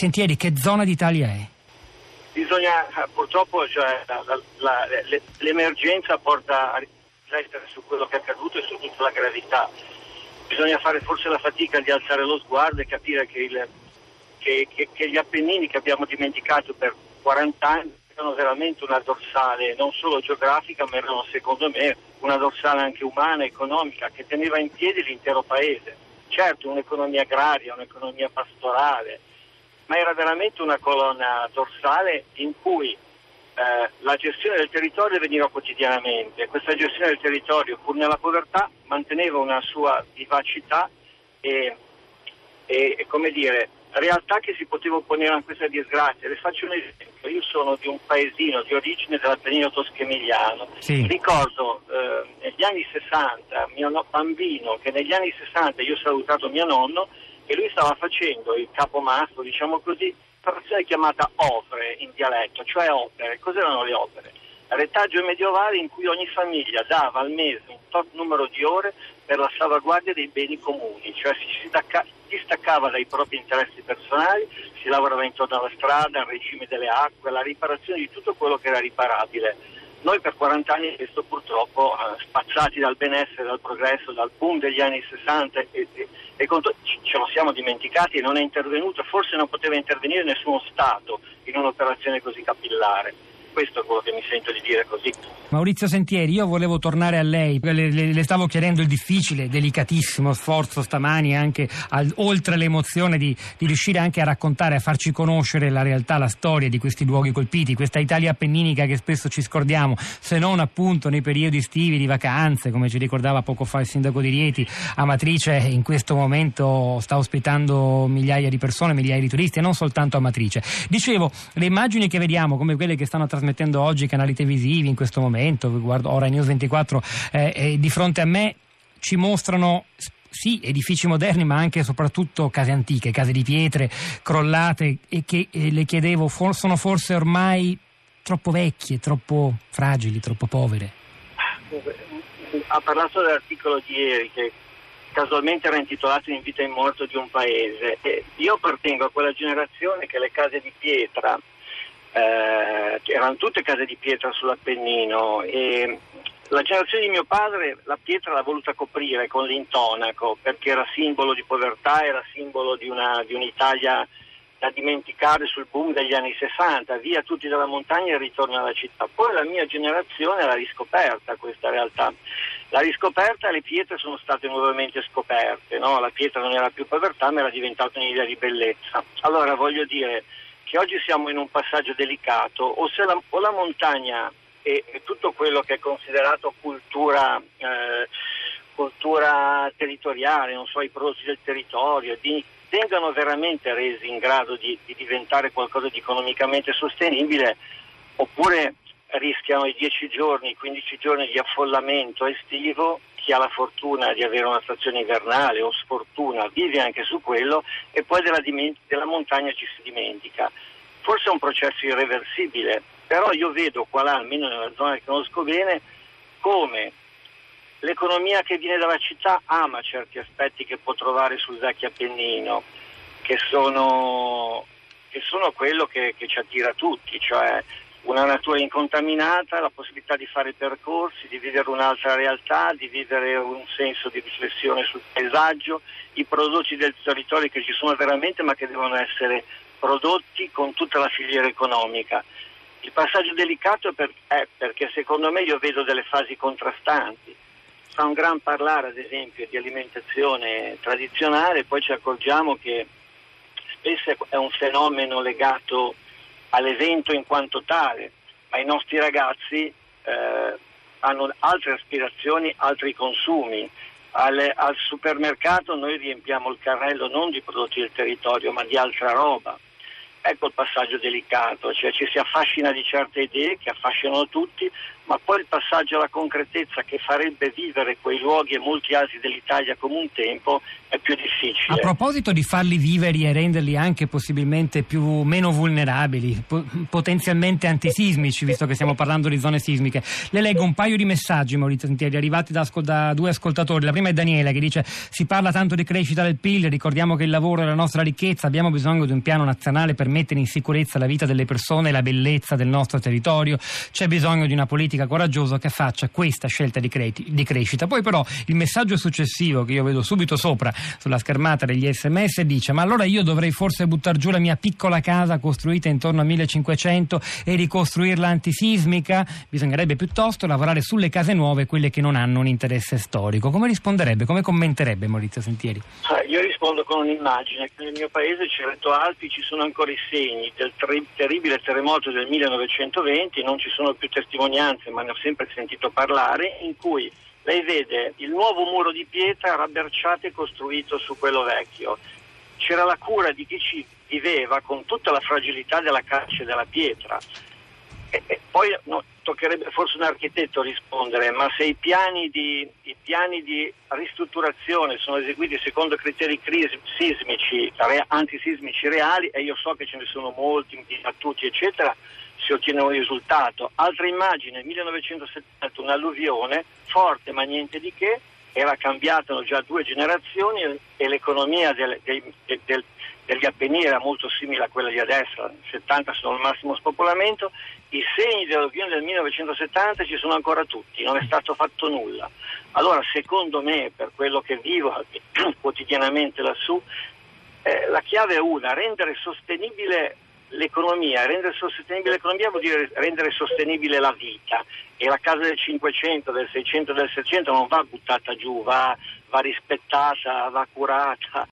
Sentieri, che zona d'Italia è? Bisogna, purtroppo, cioè, la, la, la, l'emergenza porta a riflettere su quello che è accaduto e su tutta la gravità. Bisogna fare forse la fatica di alzare lo sguardo e capire che, il, che, che, che gli Appennini che abbiamo dimenticato per 40 anni erano veramente una dorsale non solo geografica, ma erano secondo me una dorsale anche umana, economica, che teneva in piedi l'intero paese. Certo, un'economia agraria, un'economia pastorale, ma era veramente una colonna dorsale in cui eh, la gestione del territorio veniva quotidianamente. Questa gestione del territorio, pur nella povertà, manteneva una sua vivacità e, e, come dire, realtà che si poteva opponere a questa disgrazia. Le faccio un esempio, io sono di un paesino di origine dell'Appennino tosco-emiliano. Sì. Ricordo eh, negli anni 60, mio no, bambino, che negli anni 60 io ho salutato mio nonno e lui stava facendo il capomastro, diciamo così, operazione chiamata opere in dialetto, cioè opere. Cos'erano le opere? Retaggio medievale in cui ogni famiglia dava al mese un tot numero di ore per la salvaguardia dei beni comuni, cioè si distaccava dai propri interessi personali, si lavorava intorno alla strada, al regime delle acque, alla riparazione di tutto quello che era riparabile. Noi per 40 anni questo purtroppo, eh, spazzati dal benessere, dal progresso, dal boom degli anni 60 e, e, e conto, ce lo siamo dimenticati e non è intervenuto, forse non poteva intervenire nessuno Stato in un'operazione così capillare questo è quello che mi sento di dire così. Maurizio Sentieri, io volevo tornare a lei, le, le, le stavo chiedendo il difficile, delicatissimo sforzo stamani, anche al, oltre l'emozione di, di, riuscire anche a raccontare, a farci conoscere la realtà, la storia di questi luoghi colpiti, questa Italia appenninica che spesso ci scordiamo, se non appunto nei periodi estivi di vacanze, come ci ricordava poco fa il sindaco di Rieti, Amatrice in questo momento sta ospitando migliaia di persone, migliaia di turisti e non soltanto Amatrice. Dicevo, le immagini che vediamo, come quelle che stanno trasmettendo trasmettendo oggi canali televisivi in questo momento, guardo ora News 24, eh, di fronte a me ci mostrano sì, edifici moderni, ma anche e soprattutto case antiche, case di pietre crollate e che eh, le chiedevo for- sono forse ormai troppo vecchie, troppo fragili, troppo povere. Ha parlato dell'articolo di ieri che casualmente era intitolato In vita e in morto di un paese. E io appartengo a quella generazione che le case di pietra eh, erano tutte case di pietra sull'Appennino e la generazione di mio padre la pietra l'ha voluta coprire con l'intonaco perché era simbolo di povertà, era simbolo di, una, di un'Italia da dimenticare sul boom degli anni 60, via tutti dalla montagna e ritorno alla città. Poi la mia generazione l'ha riscoperta questa realtà. La riscoperta e le pietre sono state nuovamente scoperte, no? la pietra non era più povertà ma era diventata un'idea di bellezza. Allora voglio dire, che oggi siamo in un passaggio delicato, o, la, o la, montagna e, e, tutto quello che è considerato cultura, eh, cultura territoriale, so, i prodotti del territorio, di, vengano veramente resi in grado di, di diventare qualcosa di economicamente sostenibile, oppure rischiano i 10 giorni, i 15 giorni di affollamento estivo chi ha la fortuna di avere una stazione invernale o sfortuna vive anche su quello e poi della, della montagna ci si dimentica. Forse è un processo irreversibile, però io vedo qua là, almeno nella zona che conosco bene, come l'economia che viene dalla città ama certi aspetti che può trovare sul vecchio Appennino, che sono, che sono quello che, che ci attira tutti, cioè una natura incontaminata, la possibilità di fare percorsi, di vivere un'altra realtà, di vivere un senso di riflessione sul paesaggio, i prodotti del territorio che ci sono veramente ma che devono essere prodotti con tutta la filiera economica. Il passaggio delicato è, per, è perché secondo me io vedo delle fasi contrastanti. Fa un gran parlare ad esempio di alimentazione tradizionale, poi ci accorgiamo che spesso è un fenomeno legato all'evento in quanto tale, ma i nostri ragazzi eh, hanno altre aspirazioni, altri consumi. Al, al, supermercato noi riempiamo il carrello non di prodotti del territorio ma di altra roba. Ecco il passaggio delicato, cioè ci si affascina di certe idee che affascinano tutti, ma poi il passaggio alla concretezza che farebbe vivere quei luoghi e molti altri dell'Italia come un tempo è più difficile. A proposito di farli vivere e renderli anche possibilmente più, meno vulnerabili, po- potenzialmente antisismici, visto che stiamo parlando di zone sismiche, le leggo un paio di messaggi, Maurizio Sentieri, arrivati da, da due ascoltatori. La prima è Daniele che dice si parla tanto di crescita del PIL, ricordiamo che il lavoro è la nostra ricchezza, abbiamo bisogno di un piano nazionale per mettere in sicurezza la vita delle persone e la bellezza del nostro territorio, c'è bisogno di una politica coraggiosa che faccia questa scelta di, cre- di crescita. Poi però il messaggio successivo che io vedo subito sopra sulla schermata degli sms dice ma allora io dovrei forse buttare giù la mia piccola casa costruita intorno al 1500 e ricostruirla antisismica? Bisognerebbe piuttosto lavorare sulle case nuove, quelle che non hanno un interesse storico. Come risponderebbe, come commenterebbe Maurizio Sentieri? Ah, io rispondo con un'immagine. Nel mio paese, Cereto Alpi, ci sono ancora i segni del ter- terribile terremoto del 1920, non ci sono più testimonianze, ma ne ho sempre sentito parlare, in cui lei vede il nuovo muro di pietra rabberciato e costruito su quello vecchio. C'era la cura di chi ci viveva con tutta la fragilità della calce della pietra. E, e poi no, toccherebbe forse un architetto rispondere, ma se i piani, di, i piani di ristrutturazione sono eseguiti secondo criteri cris- sismici, re, antisismici reali, e io so che ce ne sono molti, dibattuti, eccetera, si ottiene un risultato. Altra immagine, nel 1970 un'alluvione forte ma niente di che, era cambiata già due generazioni e l'economia del, del, del, degli Appennini era molto simile a quella di adesso, 70 sono il massimo spopolamento, i segni dell'alluvione del 1970 ci sono ancora tutti, non è stato fatto nulla. Allora secondo me, per quello che vivo quotidianamente lassù, eh, la chiave è una, rendere sostenibile l'economia, rendere sostenibile l'economia vuol dire rendere sostenibile la vita. E la casa del 500, del 600, del 600 non va buttata giù, va, va rispettata, va curata,